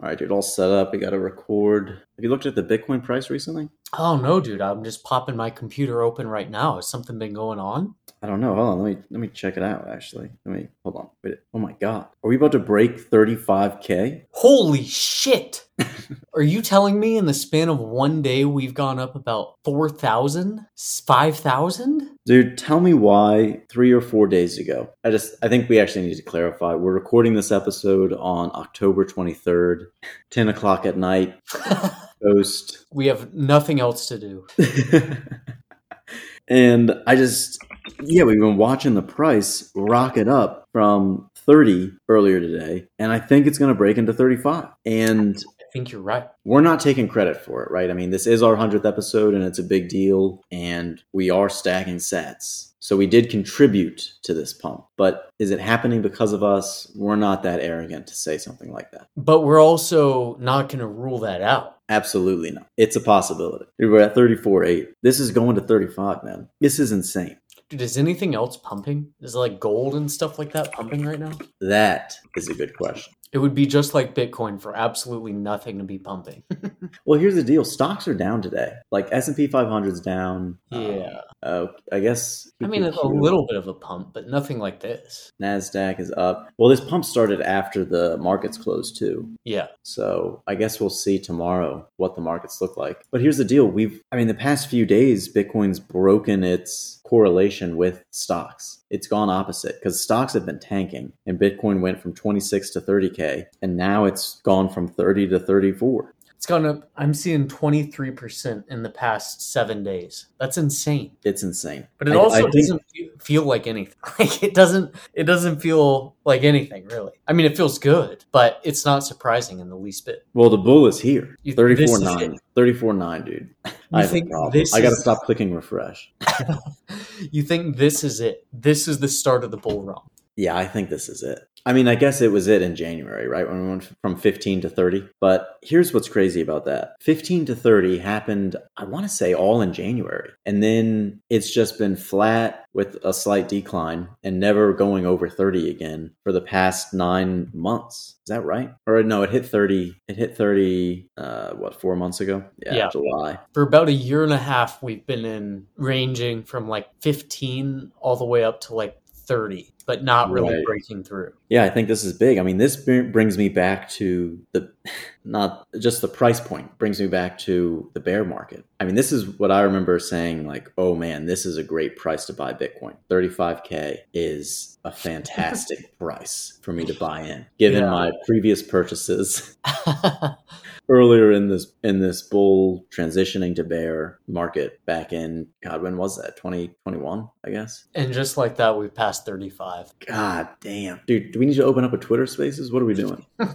All right, dude, all set up. We got to record. Have you looked at the Bitcoin price recently? Oh no, dude! I'm just popping my computer open right now. Has something been going on? I don't know. Hold on, let me let me check it out. Actually, let me hold on. Wait. Oh my god, are we about to break 35k? Holy shit! Are you telling me in the span of one day we've gone up about 4,000? 5,000? Dude, tell me why three or four days ago. I just, I think we actually need to clarify. We're recording this episode on October 23rd, 10 o'clock at night. Post. we have nothing else to do. and I just, yeah, we've been watching the price rocket up from 30 earlier today, and I think it's going to break into 35. And think you're right. we're not taking credit for it, right? I mean, this is our 100th episode and it's a big deal, and we are stacking sats. So we did contribute to this pump. But is it happening because of us? We're not that arrogant to say something like that. But we're also not going to rule that out. Absolutely not. It's a possibility. We're at 34.8. This is going to 35, man. This is insane. Dude, is anything else pumping? Is it like gold and stuff like that pumping right now? That is a good question. It would be just like Bitcoin for absolutely nothing to be pumping. Well, here's the deal. Stocks are down today. Like S&P 500's down. yeah. Uh, I guess. I mean, it's a little bit of a pump, but nothing like this. Nasdaq is up. Well, this pump started after the markets closed too. Yeah. So I guess we'll see tomorrow what the markets look like. But here's the deal: we've, I mean, the past few days, Bitcoin's broken its correlation with stocks. It's gone opposite because stocks have been tanking, and Bitcoin went from 26 to 30k, and now it's gone from 30 to 34. It's gone up. I'm seeing 23% in the past seven days. That's insane. It's insane. But it I- also I doesn't fe- feel like anything. Like it doesn't. It doesn't feel like anything really. I mean, it feels good, but it's not surprising in the least bit. Well, the bull is here. You- 34 this is 9. it. 34 9, dude. I have a think problem. this I got to is- stop clicking refresh. You think this is it? This is the start of the bull run. Yeah, I think this is it. I mean, I guess it was it in January, right? When we went from 15 to 30. But here's what's crazy about that 15 to 30 happened, I want to say, all in January. And then it's just been flat with a slight decline and never going over 30 again for the past nine months. Is that right? Or no, it hit 30. It hit 30, uh, what, four months ago? Yeah. July. For about a year and a half, we've been in ranging from like 15 all the way up to like 30, but not really Right. breaking through. Yeah, I think this is big. I mean, this brings me back to the not just the price point, brings me back to the bear market. I mean, this is what I remember saying like, "Oh man, this is a great price to buy Bitcoin. 35k is a fantastic price for me to buy in given Yeah. my previous purchases earlier in this in this bull transitioning to bear market back in god when was that 2021 i guess and just like that, we passed 35. god damn dude do we need to open up a twitter spaces what are we doing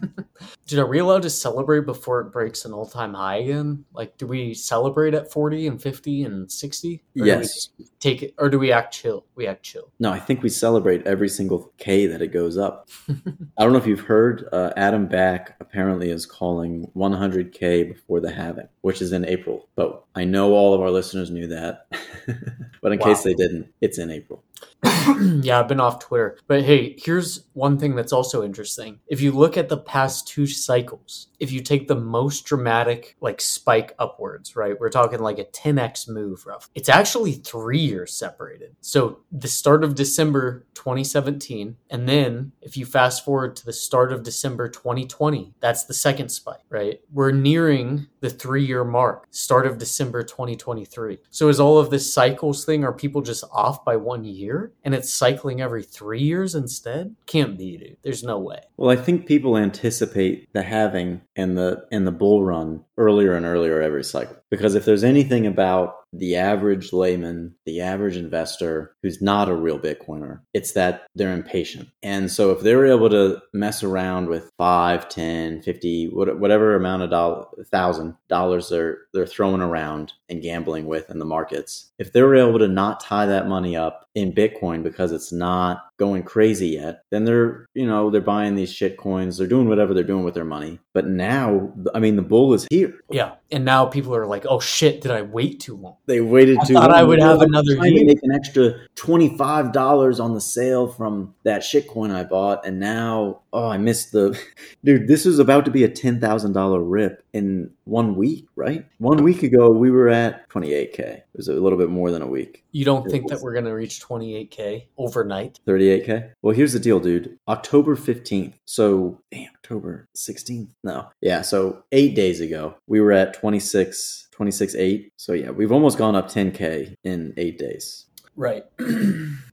Dude, are we allowed to celebrate before it breaks an all time high again? Like, do we celebrate at 40 and 50 and 60? Or do we yes take it, or do we act chill? We act chill. No, I think we celebrate every single K that it goes up. I don't know if you've heard, uh, Adam Back apparently is calling 100K before the halving, which is in April. But I know all of our listeners knew that. but in Wow. case they didn't, it's in April. yeah, I've been off Twitter. But hey, here's one thing that's also interesting. If you look at the past two cycles, if you take the most dramatic like spike upwards, right? We're talking like a 10x move rough. It's actually 3 years separated. So the start of December 2017 and then if you fast forward to the start of December 2020, that's the second spike, right? We're nearing the 3-year mark, start of December 2023. So is all of this cycles thing are people just off by 1 year and it's cycling every 3 years instead? Can't be, dude. There's no way. Well, I think people anticipate the halving and the and the bull run earlier and earlier every cycle. Because if there's anything about the average layman, the average investor who's not a real Bitcoiner, it's that they're impatient. And so if they're able to mess around with five, ten, fifty, what- whatever amount of dollar, thousand dollars they're they're throwing around and gambling with in the markets, if they're able to not tie that money up in Bitcoin because it's not going crazy yet, then they're, you know, they're buying these shit coins, they're doing whatever they're doing with their money. But now, I mean, the bull is here. Yeah. And now people are like, "Oh shit, did I wait too long?" They waited I too thought long. I thought I would have another trying to make an extra twenty five dollars on the sale from that shitcoin I bought, and now oh, I missed the dude. This was about to be a ten thousand dollar rip in one week, right? One week ago, we were at twenty eight k. It was a little bit more than a week. You don't think that we're gonna reach 28k overnight? 38k. Well, here's the deal, dude. October 15th. So, damn, October 16th. No. Yeah, so 8 days ago, we were at 26 26 8. So, yeah, we've almost gone up 10k in 8 days. Right.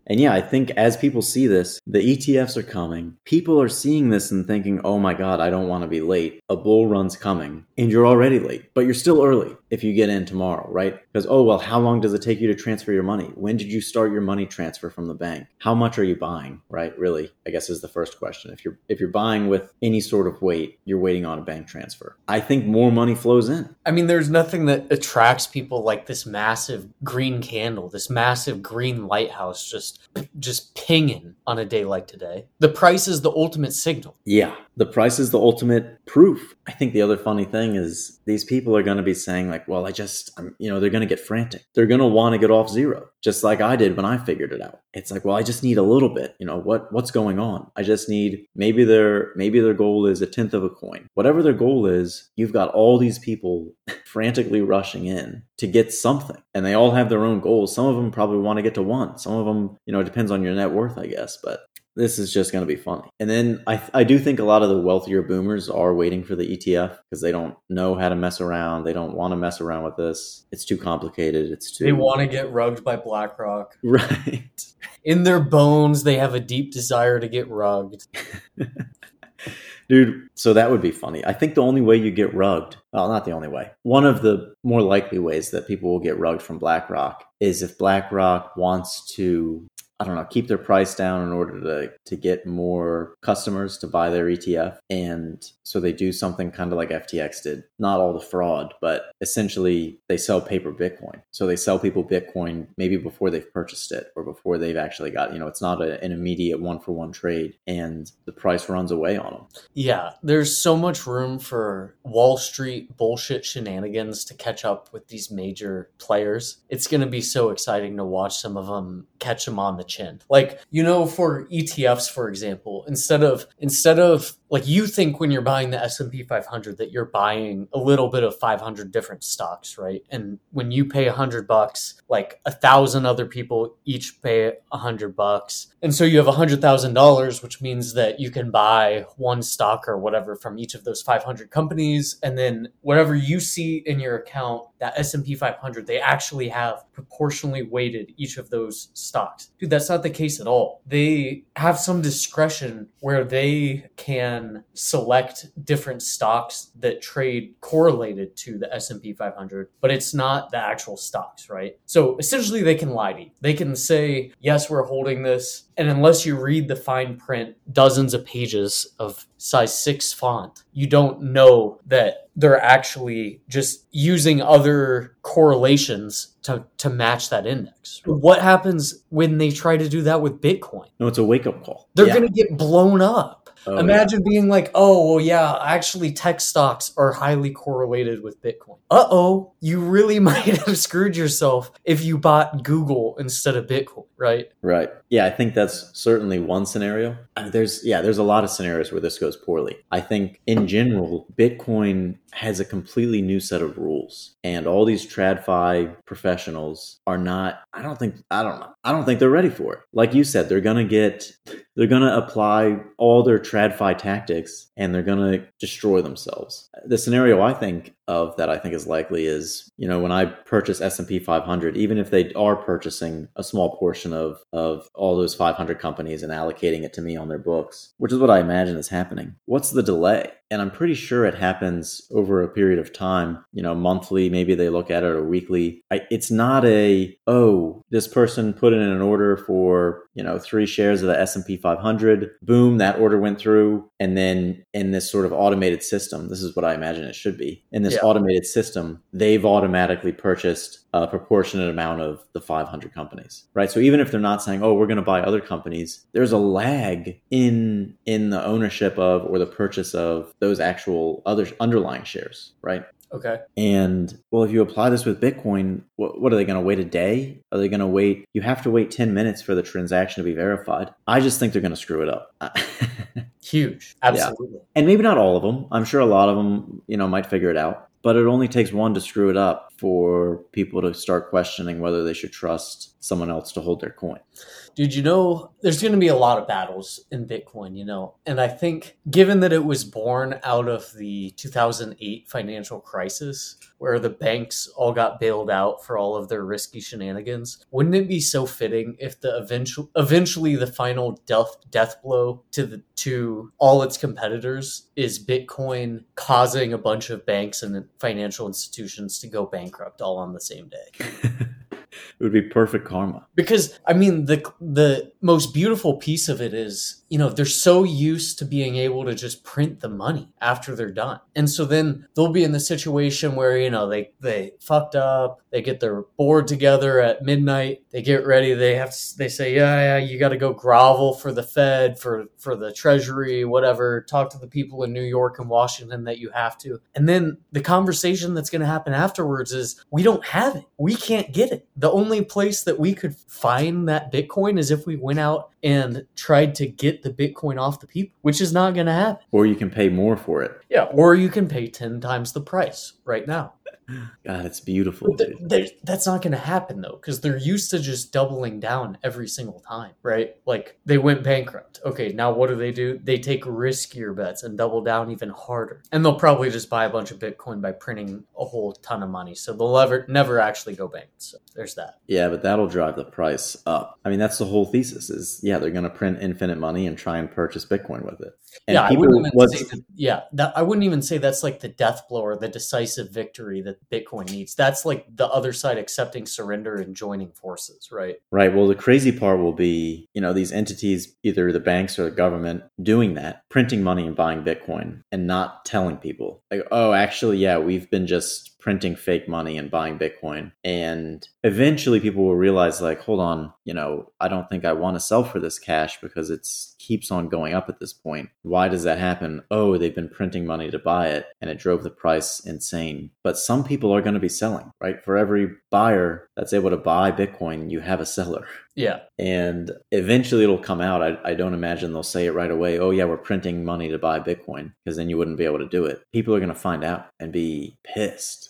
And yeah, I think as people see this, the ETFs are coming. People are seeing this and thinking, oh my God, I don't want to be late. A bull run's coming. And you're already late, but you're still early if you get in tomorrow, right? Because, oh, well, how long does it take you to transfer your money? When did you start your money transfer from the bank? How much are you buying, right? Really, I guess is the first question. If you're if you're buying with any sort of weight, you're waiting on a bank transfer. I think more money flows in. I mean, there's nothing that attracts people like this massive green candle, this massive green lighthouse just just pinging on a day like today. The price is the ultimate signal. Yeah, the price is the ultimate proof. I think the other funny thing is these people are going to be saying like, "Well, I just, I'm, you know, they're going to get frantic. They're going to want to get off zero, just like I did when I figured it out." It's like, "Well, I just need a little bit. You know, what what's going on? I just need maybe their maybe their goal is a tenth of a coin. Whatever their goal is, you've got all these people frantically rushing in to get something, and they all have their own goals. Some of them probably want to get to one. Some of them, you know, it depends on your net worth, I guess, but this is just going to be funny. And then I, I do think a lot of the wealthier boomers are waiting for the ETF because they don't know how to mess around. They don't want to mess around with this. It's too complicated. It's too. They want to get rugged by BlackRock. Right. In their bones, they have a deep desire to get rugged. Dude, so that would be funny. I think the only way you get rugged, well, not the only way, one of the more likely ways that people will get rugged from BlackRock is if BlackRock wants to I don't know, keep their price down in order to to get more customers to buy their ETF. And so they do something kind of like FTX did. Not all the fraud, but essentially they sell paper Bitcoin. So they sell people Bitcoin maybe before they've purchased it or before they've actually got, you know, it's not a, an immediate one for one trade and the price runs away on them. Yeah, there's so much room for Wall Street bullshit shenanigans to catch up with these major players. It's going to be so exciting to watch some of them catch them on the chin. Like, you know, for ETFs for example, instead of instead of like you think when you're buying the S&P 500 that you're buying a little bit of 500 different stocks, right? And when you pay 100 bucks, like a thousand other people each pay 100 bucks. And so you have $100,000, which means that you can buy one stock or whatever from each of those 500 companies and then whatever you see in your account, that S&P 500, they actually have proportionally weighted each of those stocks. Dude, that's not the case at all. They have some discretion where they can select different stocks that trade correlated to the S&P 500, but it's not the actual stocks, right? So essentially they can lie to you. They can say, "Yes, we're holding this." And unless you read the fine print, dozens of pages of size 6 font, you don't know that they're actually just using other correlations to, to match that index. What happens when they try to do that with Bitcoin? No, it's a wake up call. They're Yeah. going to get blown up. Oh, Imagine being like, oh, well, yeah, actually, tech stocks are highly correlated with Bitcoin. Uh oh, you really might have screwed yourself if you bought Google instead of Bitcoin, right? Right. Yeah, I think that's certainly one scenario. Uh, there's yeah, there's a lot of scenarios where this goes poorly. I think in general, Bitcoin has a completely new set of rules, and all these TradFi professionals are not. I don't think. I don't know. I don't think they're ready for it. Like you said, they're gonna get. They're gonna apply all their TradFi tactics, and they're gonna destroy themselves. The scenario I think of that I think is likely is you know when I purchase S and P 500, even if they are purchasing a small portion of of all those 500 companies and allocating it to me on their books, which is what I imagine is happening. What's the delay? And I'm pretty sure it happens over a period of time, you know, monthly, maybe they look at it or weekly. I, it's not a, oh, this person put in an order for, you know, three shares of the S&P 500. Boom, that order went through. And then in this sort of automated system, this is what I imagine it should be. In this. Automated system, they've automatically purchased a proportionate amount of the 500 companies, right? So even if they're not saying, "Oh, we're going to buy other companies," there's a lag in in the ownership of or the purchase of those actual other underlying shares, right? Okay. And well, if you apply this with Bitcoin, what, what are they going to wait a day? Are they going to wait? You have to wait 10 minutes for the transaction to be verified. I just think they're going to screw it up. Huge. Absolutely. Yeah. And maybe not all of them. I'm sure a lot of them, you know, might figure it out. But it only takes one to screw it up for people to start questioning whether they should trust someone else to hold their coin. Dude, you know, there's going to be a lot of battles in Bitcoin, you know. And I think given that it was born out of the 2008 financial crisis, where the banks all got bailed out for all of their risky shenanigans, wouldn't it be so fitting if the eventual eventually the final death death blow to the to all its competitors is Bitcoin causing a bunch of banks and financial institutions to go bankrupt all on the same day. it would be perfect karma. Because I mean the the most beautiful piece of it is, you know, they're so used to being able to just print the money after they're done. And so then they'll be in the situation where, you know, they they fucked up, they get their board together at midnight, they get ready, they have they say, "Yeah, yeah, you got to go grovel for the Fed, for for the Treasury, whatever, talk to the people in New York and Washington that you have to." And then the conversation that's going to happen afterwards is, "We don't have it. We can't get it." The only place that we could find that Bitcoin is if we went out and tried to get the Bitcoin off the people, which is not going to happen. Or you can pay more for it. Yeah, or you can pay 10 times the price right now. God, it's beautiful. Th- that's not going to happen though, because they're used to just doubling down every single time, right? Like they went bankrupt. Okay, now what do they do? They take riskier bets and double down even harder. And they'll probably just buy a bunch of Bitcoin by printing a whole ton of money. So they'll never, never actually go bankrupt. So there's that. Yeah, but that'll drive the price up. I mean, that's the whole thesis is, yeah, they're going to print infinite money and try and purchase Bitcoin with it. And yeah, I wouldn't even say that, yeah, that, I wouldn't even say that's like the death blow or the decisive victory that Bitcoin needs. That's like the other side accepting surrender and joining forces, right? Right. Well, the crazy part will be, you know, these entities, either the banks or the government, doing that, printing money and buying Bitcoin and not telling people, like, oh, actually, yeah, we've been just printing fake money and buying Bitcoin. And eventually people will realize, like, hold on, you know, I don't think I want to sell for this cash because it's keeps on going up at this point. Why does that happen? Oh, they've been printing money to buy it and it drove the price insane. But some people are going to be selling, right? For every buyer that's able to buy Bitcoin, you have a seller. Yeah. And eventually it'll come out. I, I don't imagine they'll say it right away. Oh, yeah, we're printing money to buy Bitcoin because then you wouldn't be able to do it. People are going to find out and be pissed.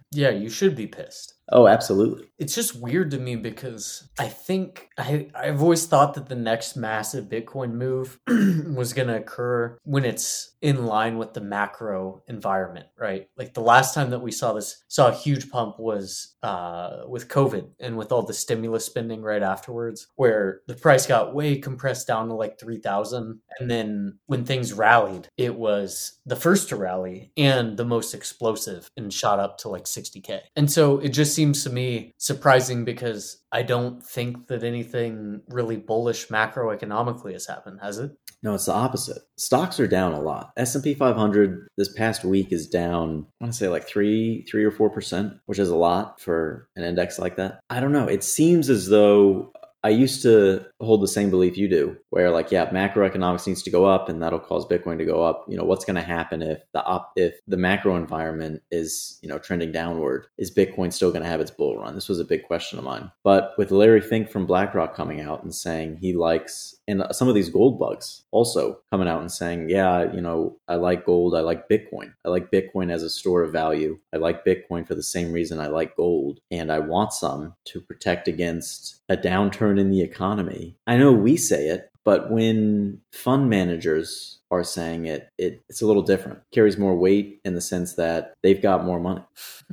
yeah, you should be pissed. Oh, absolutely. It's just weird to me because I think I, I've always thought that the next massive Bitcoin move was going to occur when it's in line with the macro environment, right? Like the last time that we saw this, saw a huge pump was uh, with COVID and with all the stimulus spending right afterwards, where the price got way compressed down to like 3,000. And then when things rallied, it was the first to rally and the most explosive and shot up to like 60K. And so it just seems to me surprising because I don't think that anything really bullish macroeconomically has happened, has it? No, it's the opposite. Stocks are down a lot. S&P 500 this past week is down, I want to say like 3 3 or 4%, which is a lot for an index like that. I don't know. It seems as though I used to hold the same belief you do, where like, yeah, macroeconomics needs to go up, and that'll cause Bitcoin to go up. You know, what's going to happen if the op- if the macro environment is you know trending downward? Is Bitcoin still going to have its bull run? This was a big question of mine. But with Larry Fink from BlackRock coming out and saying he likes, and some of these gold bugs also coming out and saying, yeah, you know, I like gold, I like Bitcoin, I like Bitcoin as a store of value, I like Bitcoin for the same reason I like gold, and I want some to protect against a downturn in the economy. I know we say it, but when fund managers are saying it, it it's a little different. It carries more weight in the sense that they've got more money.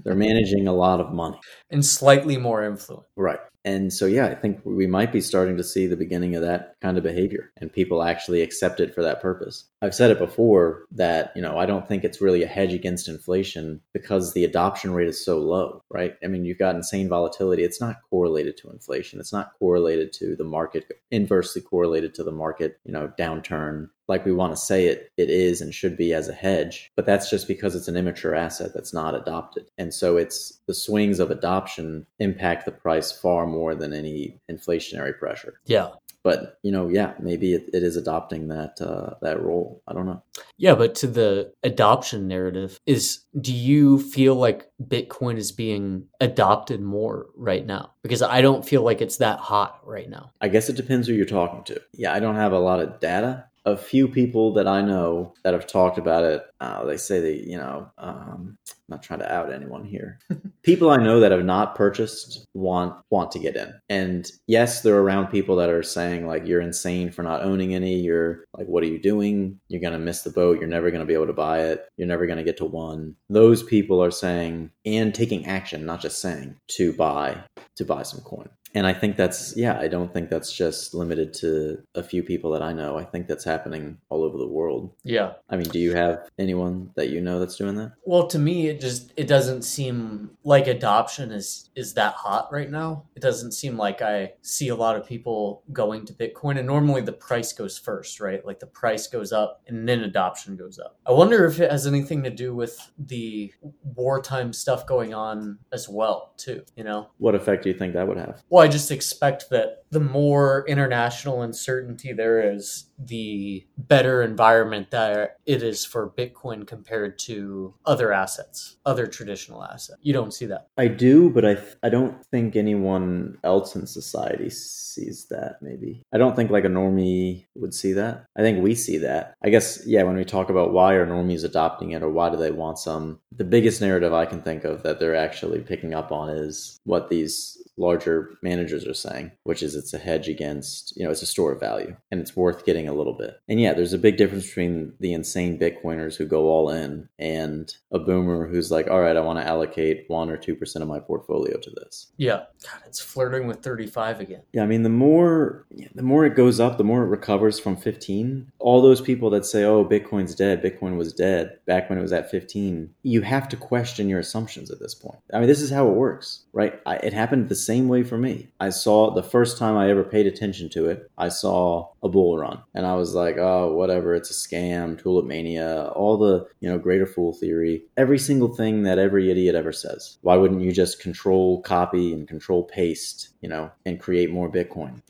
They're managing a lot of money and slightly more influence. Right. And so, yeah, I think we might be starting to see the beginning of that kind of behavior and people actually accept it for that purpose. I've said it before that, you know, I don't think it's really a hedge against inflation because the adoption rate is so low, right? I mean, you've got insane volatility. It's not correlated to inflation. It's not correlated to the market, inversely correlated to the market, you know, downturn like we want to say it it is and should be as a hedge but that's just because it's an immature asset that's not adopted and so it's the swings of adoption impact the price far more than any inflationary pressure yeah but you know, yeah, maybe it, it is adopting that uh, that role. I don't know. Yeah, but to the adoption narrative is do you feel like Bitcoin is being adopted more right now? Because I don't feel like it's that hot right now. I guess it depends who you're talking to. Yeah, I don't have a lot of data a few people that I know that have talked about it, uh, they say they, you know, um, I'm not trying to out anyone here. people I know that have not purchased want want to get in, and yes, they're around people that are saying like you're insane for not owning any. You're like, what are you doing? You're gonna miss the boat. You're never gonna be able to buy it. You're never gonna get to one. Those people are saying and taking action, not just saying to buy to buy some coin and I think that's yeah, I don't think that's just limited to a few people that I know. I think that's happening all over the world. Yeah. I mean, do you have anyone that you know that's doing that? Well, to me it just it doesn't seem like adoption is is that hot right now. It doesn't seem like I see a lot of people going to Bitcoin and normally the price goes first, right? Like the price goes up and then adoption goes up. I wonder if it has anything to do with the wartime stuff going on as well, too, you know. What effect do you think that would have? Well, I just expect that the more international uncertainty there is, the better environment that it is for Bitcoin compared to other assets, other traditional assets. You don't see that. I do, but I I don't think anyone else in society sees that. Maybe I don't think like a normie would see that. I think we see that. I guess yeah. When we talk about why are normies adopting it or why do they want some, the biggest narrative I can think of that they're actually picking up on is what these larger managers are saying, which is it's a hedge against, you know, it's a store of value and it's worth getting a little bit. And yeah, there's a big difference between the insane Bitcoiners who go all in and a boomer who's like, all right, I want to allocate one or 2% of my portfolio to this. Yeah. God, it's flirting with 35 again. Yeah. I mean, the more, the more it goes up, the more it recovers from 15. All those people that say, oh, Bitcoin's dead, Bitcoin was dead back when it was at 15, you have to question your assumptions at this point. I mean, this is how it works, right? I, it happened the same way for me. I saw the first time I ever paid attention to it, I saw a bull run and I was like, oh, whatever, it's a scam, tulip mania, all the, you know, greater fool theory, every single thing that every idiot ever says. Why wouldn't you just control copy and control paste, you know, and create more Bitcoin?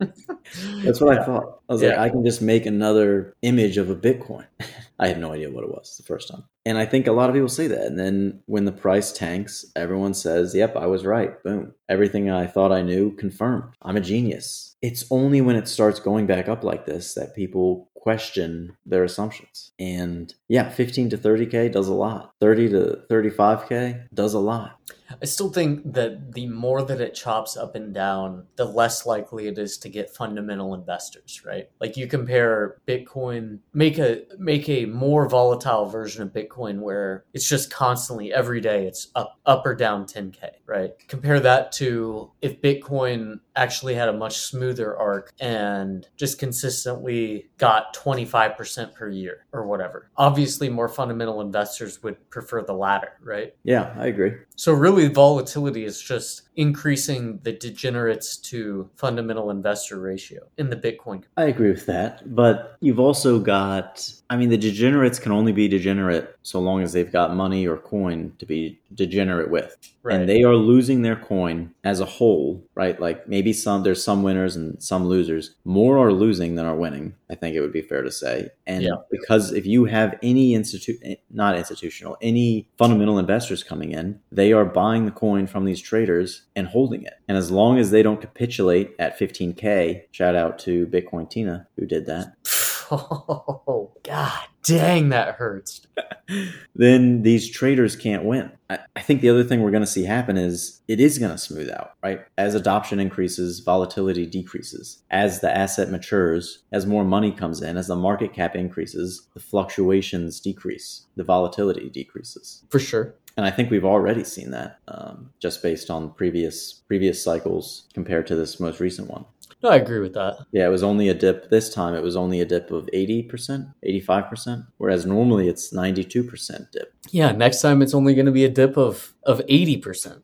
That's what yeah. I thought. I was yeah. like, I can just make another image of a Bitcoin. I had no idea what it was the first time. And I think a lot of people say that. And then when the price tanks, everyone says, yep, I was right. Boom. Everything I thought I knew confirmed. I'm a genius. It's only when it starts going back up like this that people question their assumptions. And yeah, 15 to 30K does a lot. 30 to 35K does a lot. I still think that the more that it chops up and down, the less likely it is to get fundamental investors, right? Like you compare Bitcoin, make a make a more volatile version of Bitcoin where it's just constantly every day it's up up or down 10k, right? Compare that to if Bitcoin actually had a much smoother arc and just consistently got 25% per year or whatever. Obviously more fundamental investors would prefer the latter, right? Yeah, I agree. So really volatility is just increasing the degenerates to fundamental investor ratio in the Bitcoin. I agree with that. But you've also got, I mean, the degenerates can only be degenerate so long as they've got money or coin to be degenerate with. Right. And they are losing their coin as a whole, right? Like maybe some, there's some winners and some losers. More are losing than are winning, I think it would be fair to say. And yeah. because if you have any institute, not institutional, any fundamental investors coming in, they are buying the coin from these traders and holding it. And as long as they don't capitulate at 15K, shout out to Bitcoin Tina who did that. Oh, God dang, that hurts. then these traders can't win. I, I think the other thing we're going to see happen is it is going to smooth out, right? As adoption increases, volatility decreases. As the asset matures, as more money comes in, as the market cap increases, the fluctuations decrease, the volatility decreases. For sure and I think we've already seen that um, just based on previous previous cycles compared to this most recent one. No, I agree with that. Yeah, it was only a dip this time. It was only a dip of eighty percent, eighty five percent, whereas normally it's ninety two percent dip. Yeah, next time it's only going to be a dip of of eighty percent.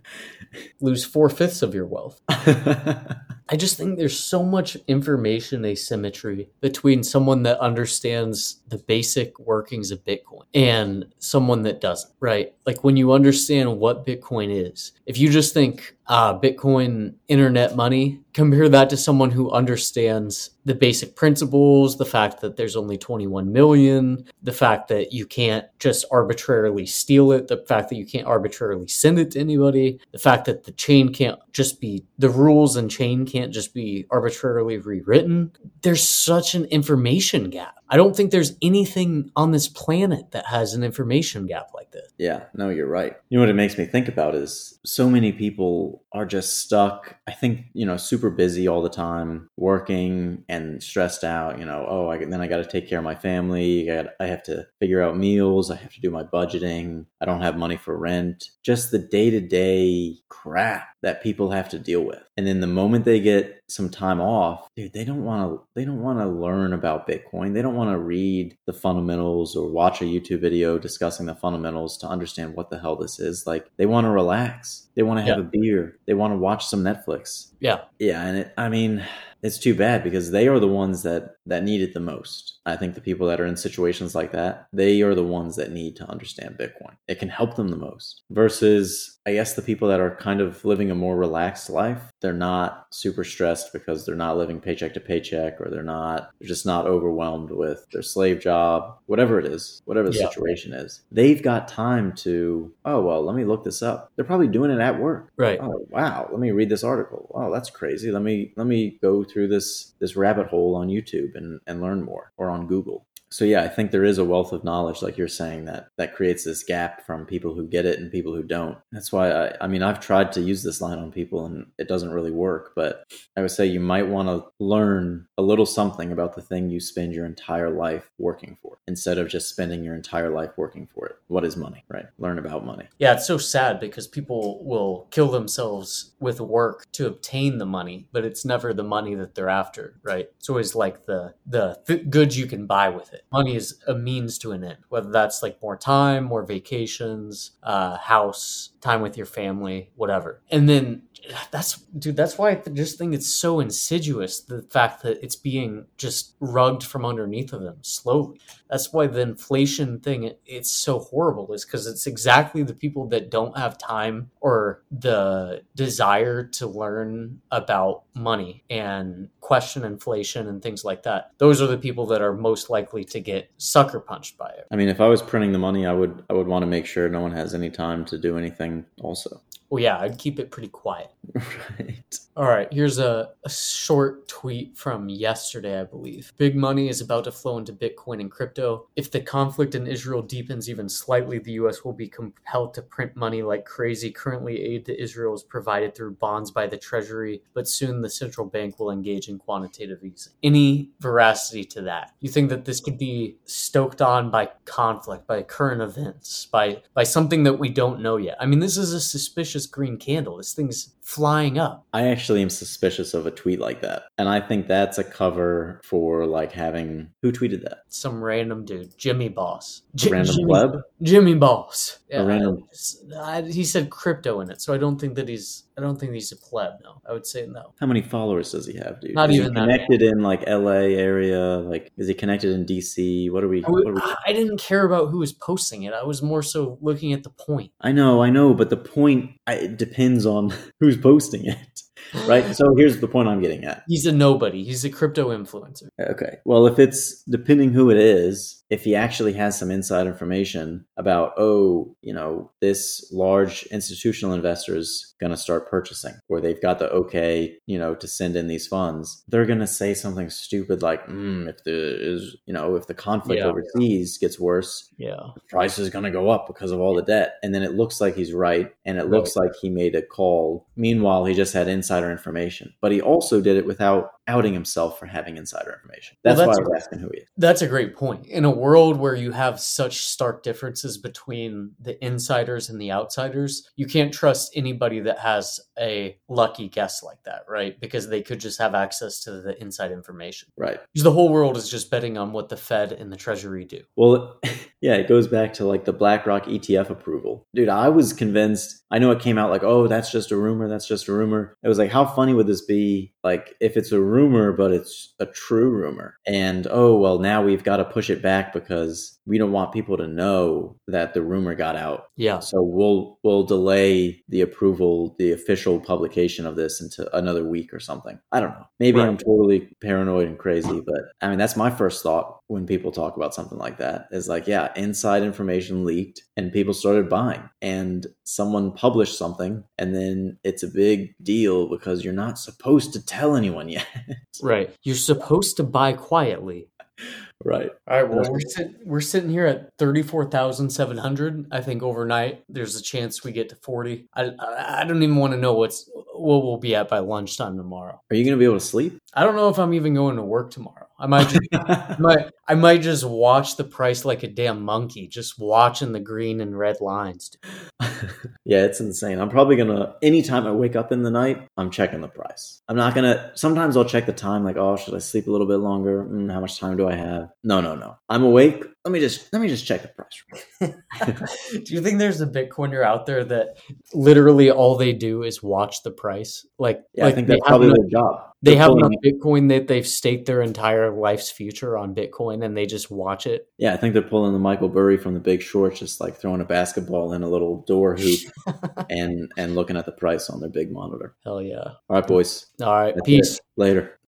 Lose four fifths of your wealth. I just think there's so much information asymmetry between someone that understands the basic workings of Bitcoin and someone that doesn't, right? Like when you understand what Bitcoin is, if you just think uh, Bitcoin internet money, compare that to someone who understands the basic principles, the fact that there's only 21 million, the fact that you can't just arbitrarily steal it, the fact that you can't arbitrarily send it to anybody, the fact that the chain can't just be, the rules and chain can't just be arbitrarily rewritten. There's such an information gap. I don't think there's anything on this planet that has an information gap like this. Yeah, no, you're right. You know what it makes me think about is so many people are just stuck, I think, you know, super busy all the time, working and stressed out, you know, oh, I, then I got to take care of my family, I, got, I have to figure out meals, I have to do my budgeting, I don't have money for rent, just the day-to-day crap that people have to deal with. And then the moment they get some time off, dude, they don't want to they don't want to learn about Bitcoin. They don't want to read the fundamentals or watch a YouTube video discussing the fundamentals to understand what the hell this is. Like they want to relax. They want to have Yeah. a beer. They want to watch some Netflix. Yeah. Yeah, and it, I mean, it's too bad because they are the ones that that need it the most. I think the people that are in situations like that, they are the ones that need to understand Bitcoin. It can help them the most. Versus, I guess the people that are kind of living a more relaxed life, they're not super stressed because they're not living paycheck to paycheck or they're not they're just not overwhelmed with their slave job, whatever it is, whatever the Yeah. situation is. They've got time to, oh well, let me look this up. They're probably doing it at work Right. oh wow let me read this article wow that's crazy let me let me go through this this rabbit hole on youtube and and learn more or on google so yeah i think there is a wealth of knowledge like you're saying that that creates this gap from people who get it and people who don't that's why i i mean i've tried to use this line on people and it doesn't really work but i would say you might want to learn a little something about the thing you spend your entire life working for instead of just spending your entire life working for it what is money right learn about money Yeah, it's so sad because people will kill themselves with work to obtain the money, but it's never the money that they're after, right? It's always like the the th- goods you can buy with it. Money is a means to an end, whether that's like more time, more vacations, uh, house, time with your family, whatever. And then that's dude that's why i just think it's so insidious the fact that it's being just rugged from underneath of them slowly that's why the inflation thing, it's so horrible is because it's exactly the people that don't have time or the desire to learn about money and question inflation and things like that those are the people that are most likely to get sucker punched by it I mean, if I was printing the money, I would I would want to make sure no one has any time to do anything. Also, well yeah i'd keep it pretty quiet right? All right, here's a, a short tweet from yesterday, I believe. Big money is about to flow into Bitcoin and crypto. If the conflict in Israel deepens even slightly, the U.S. will be compelled to print money like crazy. Currently, aid to Israel is provided through bonds by the Treasury, but soon the central bank will engage in quantitative easing. Any veracity to that? You think that this could be stoked on by conflict, by current events, by by something that we don't know yet? I mean, this is a suspicious green candle. This thing's flying up. I actually am suspicious of a tweet like that, and I think that's a cover for like having who tweeted that some random dude, Jimmy Boss. random Jimmy, pleb. Jimmy Boss. A random- I- he said crypto in it, so I don't think that he's. I don't think he's a pleb. No, I would say no. How many followers does he have, dude? Not is even connected in like L.A. area? Like, is he connected in D.C.? What are we? I, would- What are we I didn't care about who was posting it. I was more so looking at the point. I know, I know, but the point I, it depends on who's posting it, right? So here's the point I'm getting at. He's a nobody. He's a crypto influencer. Okay. Well, if it's depending who it is, if he actually has some inside information about, oh, you know, this large institutional investor is going to start purchasing, or they've got the okay, you know, to send in these funds, they're going to say something stupid like, mm, if the is, you know, if the conflict Yeah. overseas gets worse, Yeah. the price is going to go up because of all the debt. And then it looks like he's right. And it looks like he made a call. Meanwhile, he just had insider information. But he also did it without outing himself for having insider information. Well, That's, that's- why I was asking who he is. That's a great point. In a world where you have such stark differences between the insiders and the outsiders, you can't trust anybody that has a lucky guess like that, right? Because they could just have access to the inside information. Right. Because the whole world is just betting on what the Fed and the Treasury do. Well, yeah, it goes back to like the BlackRock ETF approval. Dude, I was convinced. I know it came out like, oh, that's just a rumor. That's just a rumor. It was like, how funny would this be? Like if it's a rumor but it's a true rumor. And oh well now we've got to push it back because we don't want people to know that the rumor got out Yeah. so we'll we'll delay the approval the official publication of this into another week or something i don't know maybe i'm totally paranoid and crazy but i mean that's my first thought when people talk about something like that is like yeah inside information leaked and people started buying and someone published something and then it's a big deal because you're not supposed to tell anyone yet Right. You're supposed to buy quietly. Right All right. Well, we're sit- we're sitting here at thirty four thousand seven hundred. I think overnight there's a chance we get to forty. I I I don't even want to know what's what we'll be at by lunchtime tomorrow. are you going to be able to sleep I don't know if I'm even going to work tomorrow. I might just I might I might just watch the price like a damn monkey, just watching the green and red lines. yeah, it's insane. I'm probably gonna anytime I wake up in the night, I'm checking the price. I'm not gonna. Sometimes I'll check the time, like, oh, should I sleep a little bit longer? Mm, how much time do I have? No, no, no. I'm awake. Let me just let me just check the price. do you think there's a Bitcoiner out there that literally all they do is watch the price? Like, Yeah, like I think that's probably their job. They have enough Bitcoin that they've staked their entire life's future on Bitcoin and they just watch it. Yeah, I think they're pulling the Michael Burry from The Big Short, just like throwing a basketball in a little door hoop and and looking at the price on their big monitor. Hell yeah. All right, boys. All right. That's Peace. it. Later.